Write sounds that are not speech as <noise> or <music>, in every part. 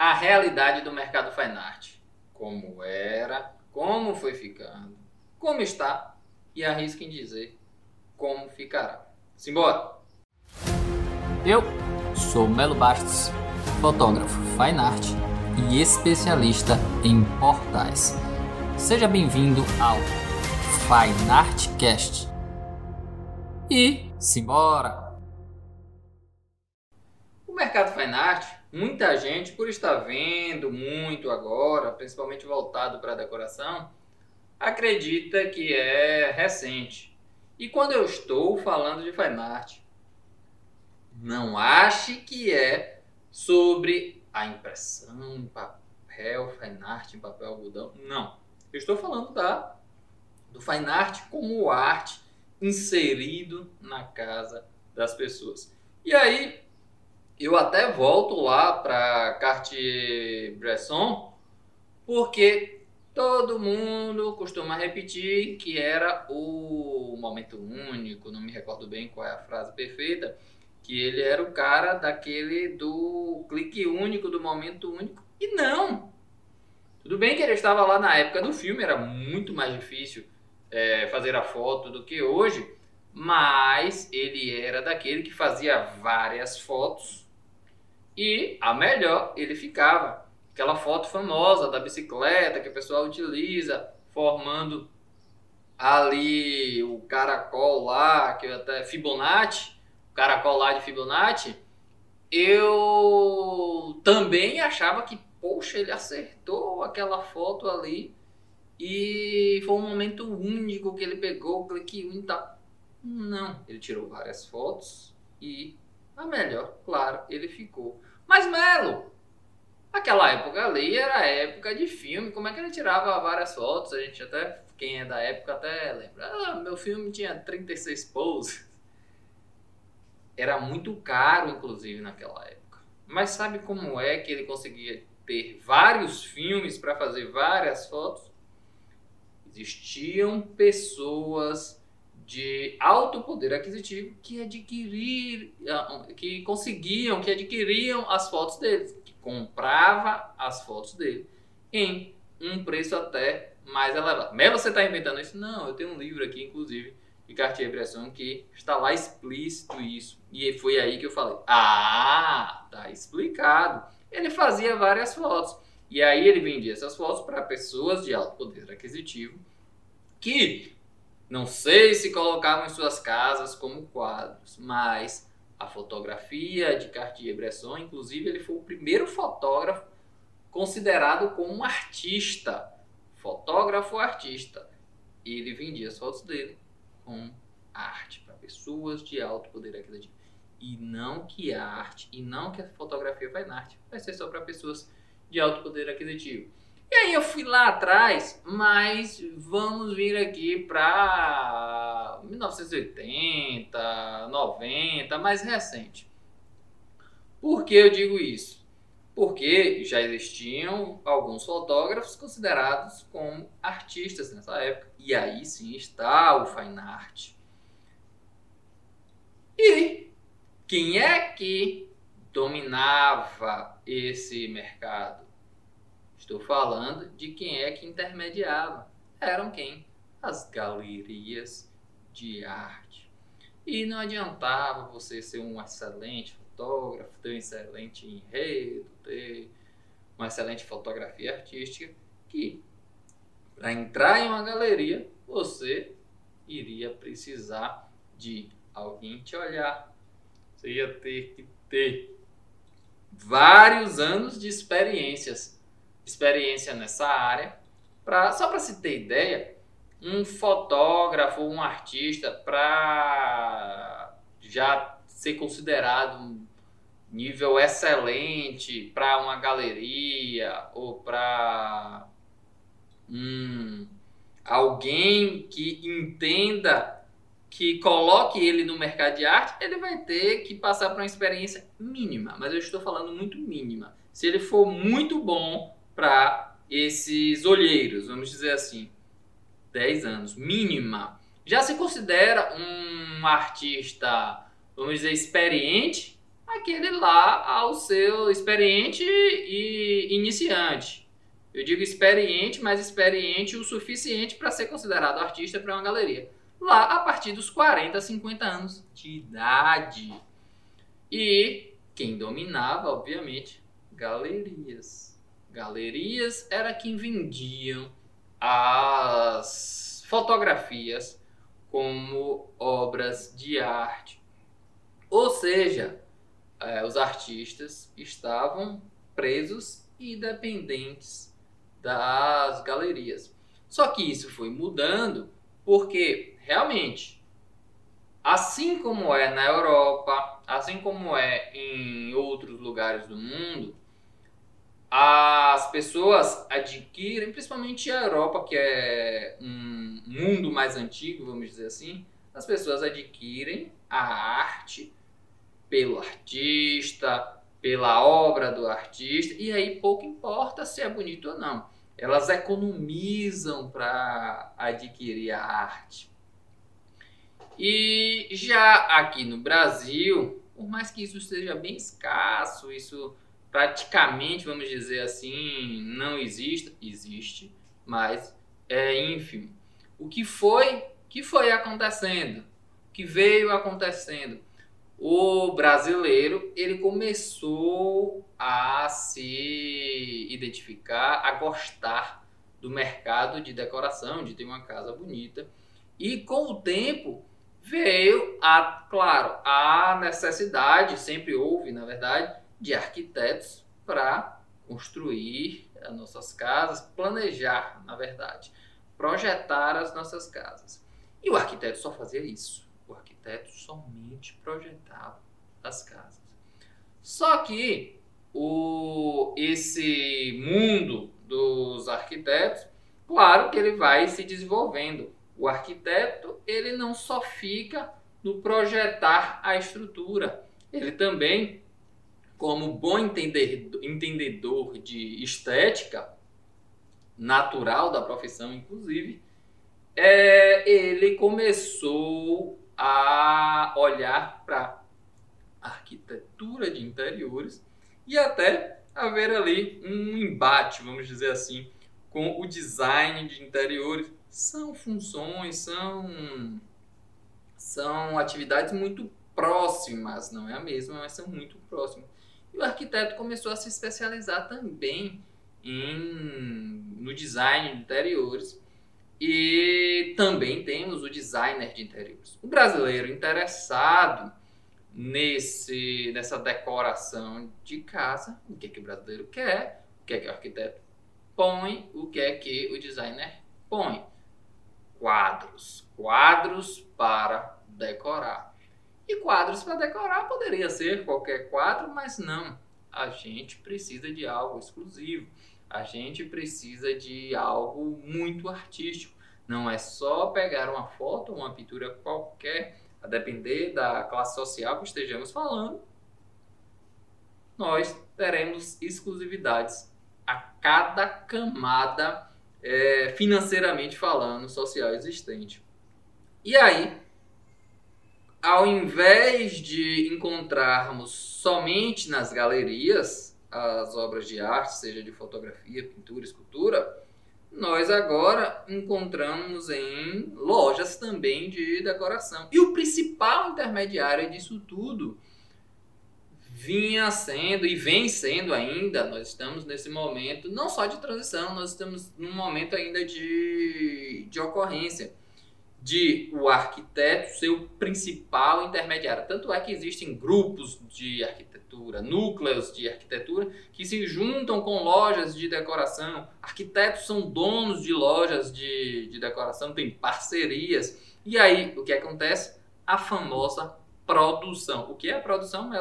a realidade do mercado fine art. Como era, como foi ficando, como está e arrisco em dizer como ficará. Simbora! Eu sou Melo Bastos, fotógrafo fine art e especialista em portais. Seja bem-vindo ao Fine Art Cast. E simbora! O mercado fine art, muita gente, por estar vendo muito agora, principalmente voltado para a decoração, acredita que é recente. E quando eu estou falando de fine art, não ache que é sobre a impressão em papel, fine art em papel algodão. Não. Eu estou falando da, do fine art como arte inserido na casa das pessoas. E aí, eu até volto lá para Cartier-Bresson, porque todo mundo costuma repetir que era o momento único, não me recordo bem qual é a frase perfeita, que ele era o cara daquele do clique único, do momento único. E não! Tudo bem que ele estava lá na época do filme, era muito mais difícil é, fazer a foto do que hoje, mas ele era daquele que fazia várias fotos e a melhor ele ficava. Aquela foto famosa da bicicleta que o pessoal utiliza, formando ali o caracol lá, que até Fibonacci, o caracol lá de Fibonacci, eu também achava que, poxa, ele acertou aquela foto ali e foi um momento único que ele pegou, clique único e tal. Não, ele tirou várias fotos e a melhor, claro, ele ficou. Mas Melo, aquela época ali era época de filme, como é que ele tirava várias fotos? A gente até, quem é da época até lembra. Ah, meu filme tinha 36 poses. Era muito caro, inclusive, naquela época. Mas sabe como é que ele conseguia ter vários filmes para fazer várias fotos? Existiam pessoas de alto poder aquisitivo que adquirir, ah, que conseguiam, que adquiriam as fotos deles, que comprava as fotos dele em um preço até mais elevado. Mas você está inventando isso? Não, eu tenho um livro aqui, inclusive, de Cartier-Bresson que está lá explícito isso. E foi aí que eu falei: "Ah, tá explicado". Ele fazia várias fotos. E aí ele vendia essas fotos para pessoas de alto poder aquisitivo que não sei se colocavam em suas casas como quadros, mas a fotografia de Cartier-Bresson, inclusive ele foi o primeiro fotógrafo considerado como um artista, fotógrafo artista. E ele vendia as fotos dele com arte para pessoas de alto poder aquisitivo. E não que a arte, e não que a fotografia vai na arte, vai ser só para pessoas de alto poder aquisitivo. E aí eu fui lá atrás, mas vamos vir aqui para 1980, 90, mais recente. Por que eu digo isso? Porque já existiam alguns fotógrafos considerados como artistas nessa época. E aí sim está o fine art. E quem é que dominava esse mercado? Estou falando de quem é que intermediava. Eram quem? As galerias de arte. E não adiantava você ser um excelente fotógrafo, ter um excelente enredo, ter uma excelente fotografia artística, que para entrar em uma galeria você iria precisar de alguém te olhar. Você ia ter que ter vários anos de experiências experiência nessa área. Pra, só para se ter ideia, um fotógrafo, um artista, para já ser considerado um nível excelente para uma galeria ou para um, alguém que entenda que coloque ele no mercado de arte, ele vai ter que passar por uma experiência mínima, mas eu estou falando muito mínima. Se ele for muito bom, para esses olheiros, vamos dizer assim, 10 anos, mínima. Já se considera um artista, vamos dizer, experiente aquele lá ao seu experiente e iniciante. Eu digo experiente, mas experiente o suficiente para ser considerado artista para uma galeria. Lá a partir dos 40, 50 anos de idade. E quem dominava, obviamente, galerias. Galerias era quem vendiam as fotografias como obras de arte. Ou seja, eh, os artistas estavam presos e dependentes das galerias. Só que isso foi mudando porque realmente, assim como é na Europa, assim como é em outros lugares do mundo, as pessoas adquirem, principalmente a Europa, que é um mundo mais antigo, vamos dizer assim, as pessoas adquirem a arte pelo artista, pela obra do artista, e aí pouco importa se é bonito ou não. Elas economizam para adquirir a arte. E já aqui no Brasil, por mais que isso seja bem escasso, isso praticamente, vamos dizer assim, não existe, existe, mas é ínfimo. O que foi, que foi acontecendo? O que veio acontecendo? O brasileiro, ele começou a se identificar, a gostar do mercado de decoração, de ter uma casa bonita. E com o tempo veio a, claro, a necessidade, sempre houve, na verdade, de arquitetos para construir as nossas casas, planejar, na verdade, projetar as nossas casas. E o arquiteto só fazia isso. O arquiteto somente projetava as casas. Só que o, esse mundo dos arquitetos, claro que ele vai se desenvolvendo. O arquiteto, ele não só fica no projetar a estrutura, ele também como bom entendedor de estética, natural da profissão, inclusive, é, ele começou a olhar para arquitetura de interiores e até haver ali um embate, vamos dizer assim, com o design de interiores. São funções, são, são atividades muito próximas, não é a mesma, mas são muito próximas. E o arquiteto começou a se especializar também em, no design de interiores. E também temos o designer de interiores. O brasileiro interessado nesse, nessa decoração de casa, o que, é que o brasileiro quer, o que é que o arquiteto põe, o que é que o designer põe. Quadros. Quadros para decorar. E quadros para decorar poderia ser qualquer quadro, mas não. A gente precisa de algo exclusivo. A gente precisa de algo muito artístico. Não é só pegar uma foto, uma pintura qualquer, a depender da classe social que estejamos falando, nós teremos exclusividades a cada camada é, financeiramente falando social existente. E aí ao invés de encontrarmos somente nas galerias as obras de arte, seja de fotografia, pintura, escultura, nós agora encontramos em lojas também de decoração. E o principal intermediário disso tudo vinha sendo e vem sendo ainda, nós estamos nesse momento não só de transição, nós estamos num momento ainda de, de ocorrência de o arquiteto ser o principal intermediário. Tanto é que existem grupos de arquitetura, núcleos de arquitetura que se juntam com lojas de decoração. Arquitetos são donos de lojas de, de decoração, tem parcerias. E aí, o que acontece? A famosa produção. O que é a produção?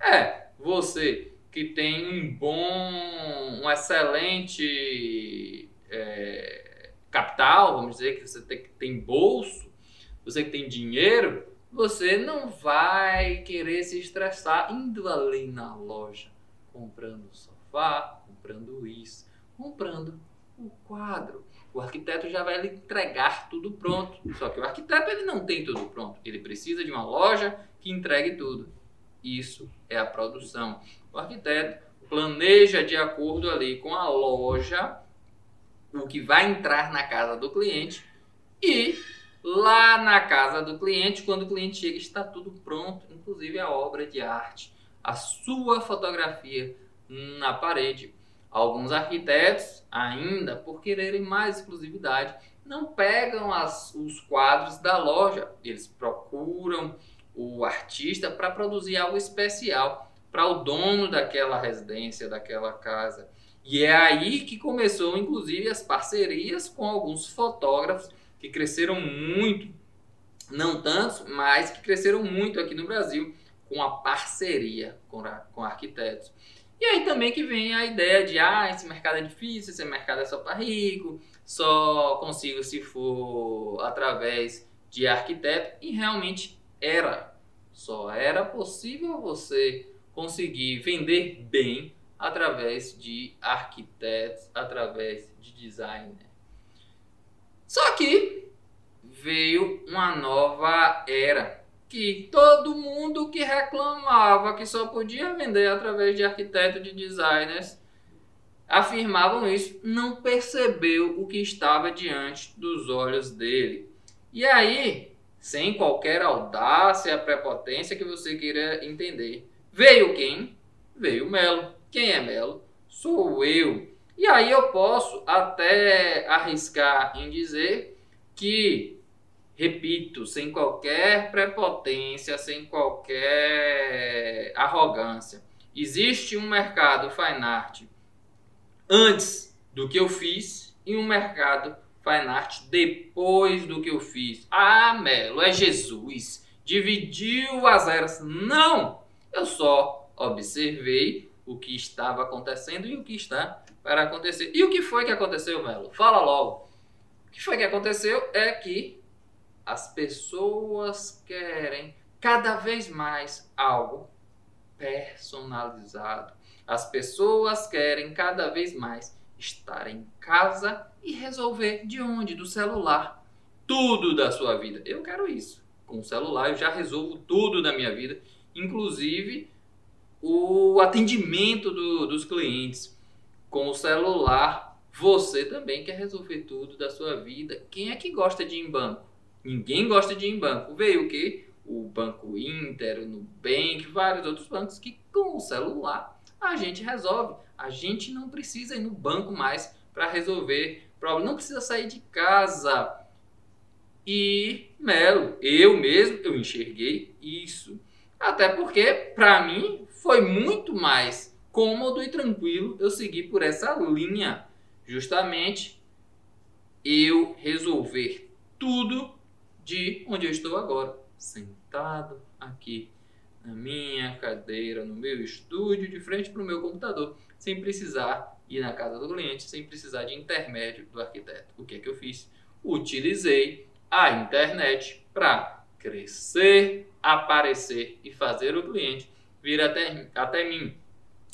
É você que tem um bom, um excelente é, capital, vamos dizer, que você tem, tem bolso, você que tem dinheiro, você não vai querer se estressar indo ali na loja, comprando sofá, comprando isso, comprando o quadro. O arquiteto já vai lhe entregar tudo pronto. Só que o arquiteto ele não tem tudo pronto. Ele precisa de uma loja que entregue tudo. Isso é a produção. O arquiteto planeja de acordo ali com a loja o que vai entrar na casa do cliente e lá na casa do cliente, quando o cliente chega, está tudo pronto, inclusive a obra de arte, a sua fotografia na parede. Alguns arquitetos, ainda por quererem mais exclusividade, não pegam as, os quadros da loja, eles procuram o artista para produzir algo especial para o dono daquela residência, daquela casa. E é aí que começou, inclusive, as parcerias com alguns fotógrafos que cresceram muito, não tantos, mas que cresceram muito aqui no Brasil com a parceria com, a, com arquitetos. E aí também que vem a ideia de, ah, esse mercado é difícil, esse mercado é só para rico, só consigo se for através de arquiteto. E realmente era. Só era possível você conseguir vender bem através de arquitetos, através de designer. Só que veio uma nova era que todo mundo que reclamava que só podia vender através de arquitetos, de designers, afirmavam isso, não percebeu o que estava diante dos olhos dele. E aí, sem qualquer audácia, prepotência que você queira entender, veio quem? Veio Melo. Quem é Melo? Sou eu. E aí eu posso até arriscar em dizer que, repito, sem qualquer prepotência, sem qualquer arrogância, existe um mercado fine art antes do que eu fiz e um mercado fine art depois do que eu fiz. Ah, Melo, é Jesus. Dividiu as eras. Não! Eu só observei o que estava acontecendo e o que está para acontecer. E o que foi que aconteceu, Melo? Fala logo. O que foi que aconteceu é que as pessoas querem cada vez mais algo personalizado. As pessoas querem cada vez mais estar em casa e resolver de onde? Do celular. Tudo da sua vida. Eu quero isso. Com o celular eu já resolvo tudo da minha vida, inclusive o atendimento do, dos clientes com o celular, você também quer resolver tudo da sua vida. Quem é que gosta de ir em banco? Ninguém gosta de ir em banco. Veio o quê? O Banco Inter, o Nubank, vários outros bancos que com o celular a gente resolve. A gente não precisa ir no banco mais para resolver problema. Não precisa sair de casa. E, Melo, eu mesmo, eu enxerguei isso. Até porque, para mim, foi muito mais cômodo e tranquilo eu seguir por essa linha. Justamente eu resolver tudo de onde eu estou agora, sentado aqui na minha cadeira, no meu estúdio, de frente para o meu computador, sem precisar ir na casa do cliente, sem precisar de intermédio do arquiteto. O que é que eu fiz? Utilizei a internet para crescer, aparecer e fazer o cliente vir até, até mim.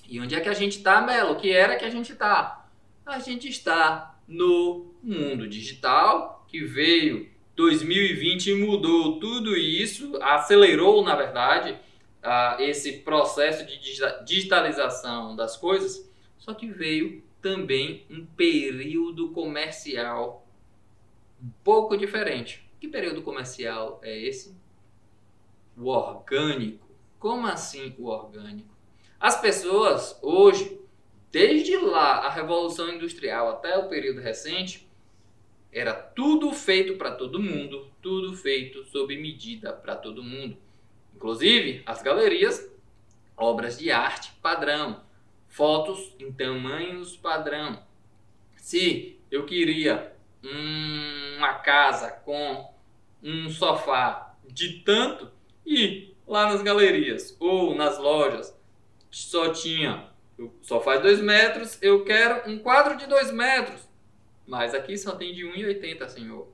E onde é que a gente está, Melo? Que era que a gente está? A gente está no mundo digital que veio 2020 e mudou tudo isso, acelerou, na verdade, uh, esse processo de digitalização das coisas, só que veio também um período comercial um pouco diferente. Que período comercial é esse? O orgânico. Como assim o orgânico? As pessoas hoje, desde lá a revolução industrial até o período recente, era tudo feito para todo mundo, tudo feito sob medida para todo mundo. Inclusive as galerias, obras de arte padrão, fotos em tamanhos padrão. Se eu queria uma casa com um sofá de tanto e lá nas galerias ou nas lojas só tinha, só faz 2 metros, eu quero um quadro de 2 metros. Mas aqui só tem de 1,80, senhor.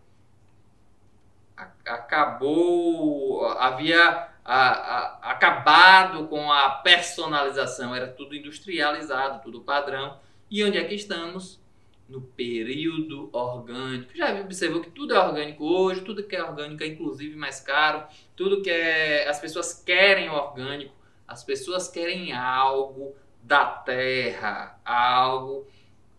Acabou, havia a, a, acabado com a personalização, era tudo industrializado, tudo padrão. E onde é que estamos? No período orgânico. Já observou que tudo é orgânico hoje, tudo que é orgânico é inclusive mais caro, tudo que é, as pessoas querem orgânico As pessoas querem algo da terra, algo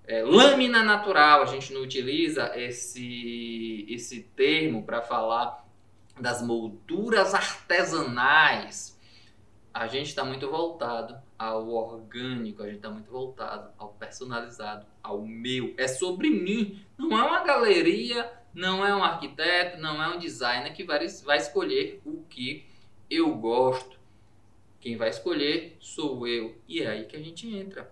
é, lâmina natural. A gente não utiliza esse, esse termo para falar das molduras artesanais. A gente está muito voltado ao orgânico, a gente está muito voltado ao personalizado, ao meu. É sobre mim. Não é uma galeria, não é um arquiteto, não é um designer que vai, vai escolher o que eu gosto. Quem vai escolher sou eu. E é aí que a gente entra.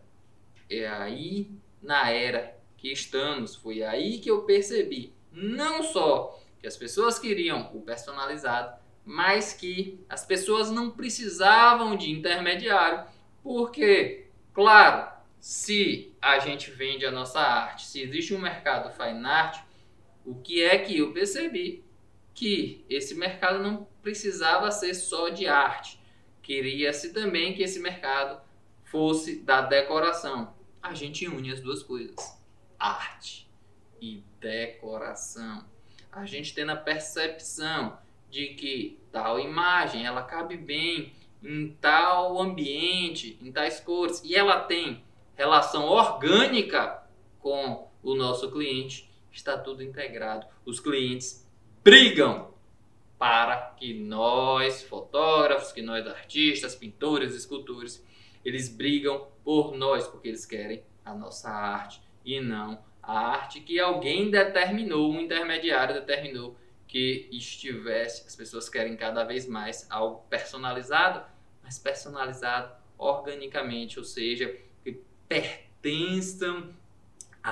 É aí na era que estamos. Foi aí que eu percebi não só que as pessoas queriam o personalizado, mas que as pessoas não precisavam de intermediário, porque, claro, se a gente vende a nossa arte, se existe um mercado fine art, o que é que eu percebi? Que esse mercado não precisava ser só de arte. Queria-se também que esse mercado fosse da decoração. A gente une as duas coisas: arte e decoração. A gente tem a percepção de que tal imagem ela cabe bem em tal ambiente, em tais cores, e ela tem relação orgânica com o nosso cliente, está tudo integrado. Os clientes brigam para que nós, fotógrafos, que nós artistas, pintores, escultores, eles brigam por nós, porque eles querem a nossa arte e não a arte que alguém determinou, um intermediário determinou que estivesse. As pessoas querem cada vez mais algo personalizado, mas personalizado organicamente, ou seja, que pertençam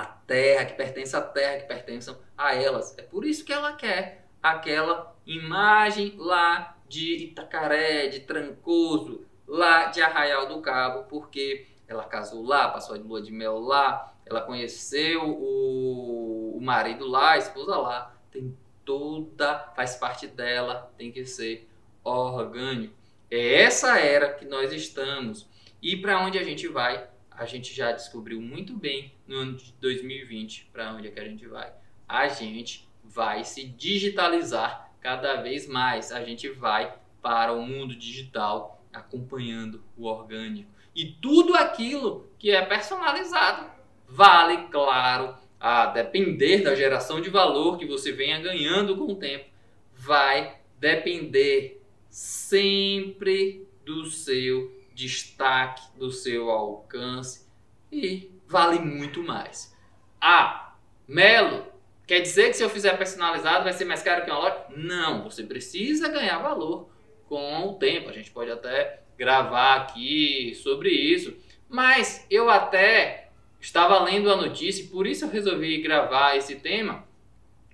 à terra, que pertençam à terra, que pertençam a elas. É por isso que ela quer aquela imagem lá de Itacaré, de Trancoso, lá de Arraial do Cabo, porque ela casou lá, passou a lua de mel lá, ela conheceu o, o marido lá, a esposa lá, tem toda, faz parte dela, tem que ser orgânico. É essa era que nós estamos. E para onde a gente vai? A gente já descobriu muito bem no ano de 2020 para onde é que a gente vai. A gente vai se digitalizar cada vez mais. A gente vai para o mundo digital acompanhando o orgânico. E tudo aquilo que é personalizado vale, claro, a depender da geração de valor que você venha ganhando com o tempo, vai depender sempre do seu destaque, do seu alcance e vale muito mais. Ah, Melo, quer dizer que se eu fizer personalizado vai ser mais caro que uma loja? Não, você precisa ganhar valor com o tempo. A gente pode até gravar aqui sobre isso, mas eu até Estava lendo a notícia e por isso eu resolvi gravar esse tema.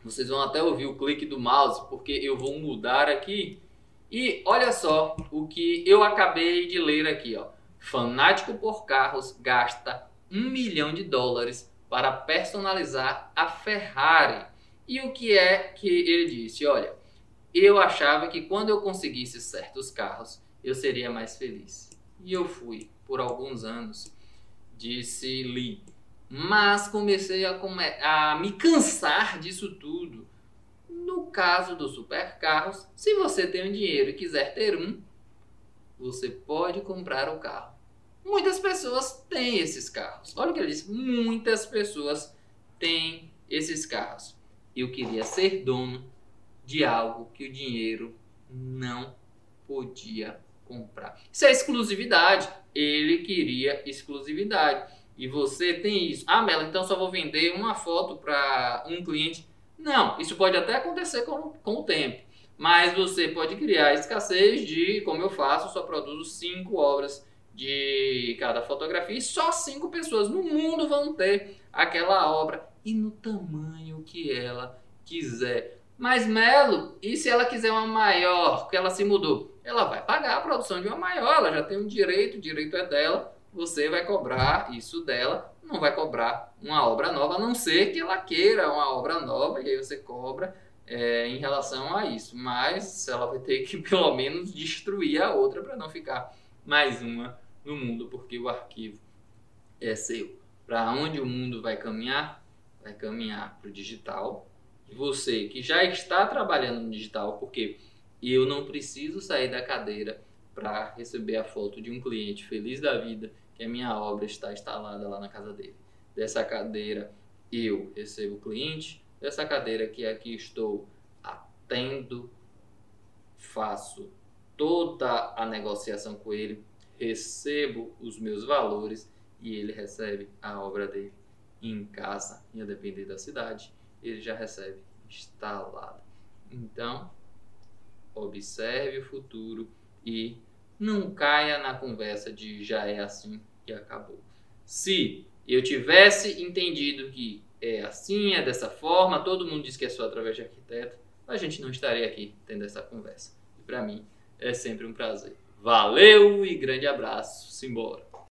Vocês vão até ouvir o clique do mouse, porque eu vou mudar aqui. E olha só o que eu acabei de ler aqui, ó. Fanático por carros gasta um milhão de dólares para personalizar a Ferrari. E o que é que ele disse? Olha, eu achava que quando eu conseguisse certos carros, eu seria mais feliz. E eu fui por alguns anos disse Lee. Mas comecei a, come a me cansar disso tudo. No caso dos supercarros, se você tem um dinheiro e quiser ter um, você pode comprar o carro. Muitas pessoas têm esses carros. Olha o que ele disse: muitas pessoas têm esses carros. Eu queria ser dono de algo que o dinheiro não podia comprar. Isso é exclusividade. Ele queria exclusividade. E você tem isso. Ah, Mela, então só vou vender uma foto para um cliente. Não, isso pode até acontecer com, com o tempo. Mas você pode criar escassez de, como eu faço, só produzo cinco obras de cada fotografia e só cinco pessoas no mundo vão ter aquela obra e no tamanho que ela quiser. Mas Melo, e se ela quiser uma maior, que ela se mudou? Ela vai pagar a produção de uma maior, ela já tem um direito, o direito é dela, você vai cobrar isso dela, não vai cobrar uma obra nova, a não ser que ela queira uma obra nova, e aí você cobra é, em relação a isso. Mas ela vai ter que <laughs> pelo menos destruir a outra para não ficar mais uma no mundo, porque o arquivo é seu. Para onde o mundo vai caminhar? Vai caminhar para o digital, você que já está trabalhando no digital, porque eu não preciso sair da cadeira para receber a foto de um cliente feliz da vida que a minha obra está instalada lá na casa dele. Dessa cadeira eu recebo o cliente, dessa cadeira que aqui estou atendo, faço toda a negociação com ele, recebo os meus valores e ele recebe a obra dele em casa, a depender da cidade, ele já recebe instalada. Então, observe o futuro e não caia na conversa de já é assim e acabou. Se eu tivesse entendido que é assim, é dessa forma, todo mundo diz que é só através de arquiteto, a gente não estaria aqui tendo essa conversa. E para mim é sempre um prazer. Valeu e grande abraço. Simbora.